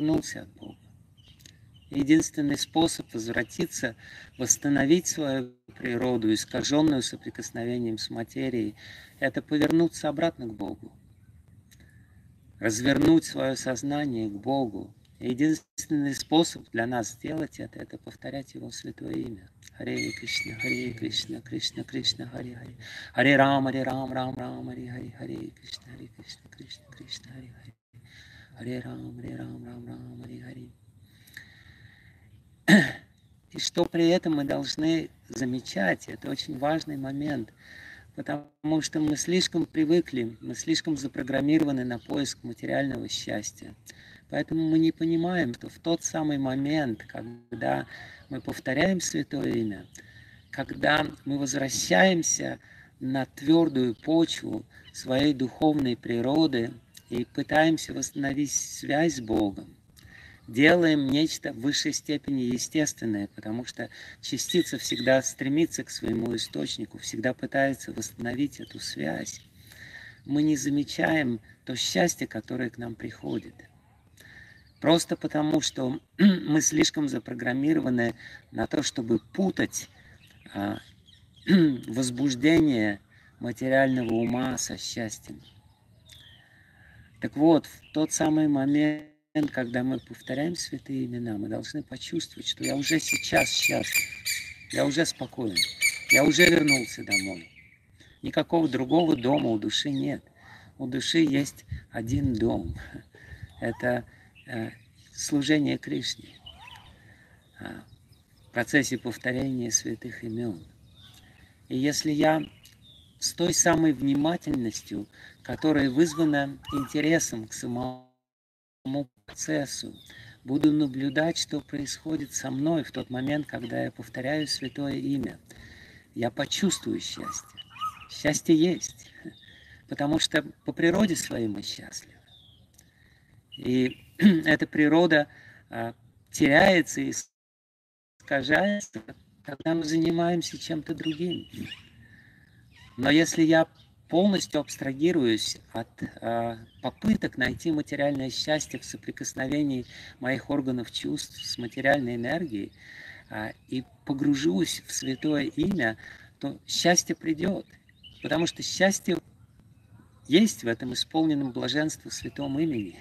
отвернулся от Бога. Единственный способ возвратиться, восстановить свою природу, искаженную соприкосновением с материей, это повернуться обратно к Богу, развернуть свое сознание к Богу. Единственный способ для нас сделать это, это повторять Его святое имя. Харе Кришна, Харе Кришна, Кришна Кришна, Харе Харе. Харе Рам, Харе Рам, Рам Рам, Харе Харе, Харе Кришна, Харе Кришна, Кришна Кришна, Харе Харе. Харе Рам, Харе Рам, Рам Рам, Харе Харе. И что при этом мы должны замечать, это очень важный момент, потому что мы слишком привыкли, мы слишком запрограммированы на поиск материального счастья. Поэтому мы не понимаем, что в тот самый момент, когда мы повторяем Святое Имя, когда мы возвращаемся на твердую почву своей духовной природы и пытаемся восстановить связь с Богом, делаем нечто в высшей степени естественное, потому что частица всегда стремится к своему источнику, всегда пытается восстановить эту связь. Мы не замечаем то счастье, которое к нам приходит. Просто потому, что мы слишком запрограммированы на то, чтобы путать а, возбуждение материального ума со счастьем. Так вот, в тот самый момент, когда мы повторяем святые имена, мы должны почувствовать, что я уже сейчас счастлив, я уже спокоен, я уже вернулся домой. Никакого другого дома у души нет. У души есть один дом. Это э, служение Кришне. Э, в процессе повторения святых имен. И если я с той самой внимательностью, которая вызвана интересом к самому процессу, буду наблюдать, что происходит со мной в тот момент, когда я повторяю святое имя. Я почувствую счастье. Счастье есть, потому что по природе своей мы счастливы. И эта природа а, теряется и искажается, когда мы занимаемся чем-то другим. Но если я полностью абстрагируюсь от э, попыток найти материальное счастье в соприкосновении моих органов чувств с материальной энергией э, и погружусь в святое имя, то счастье придет. Потому что счастье есть в этом исполненном блаженстве святом имени.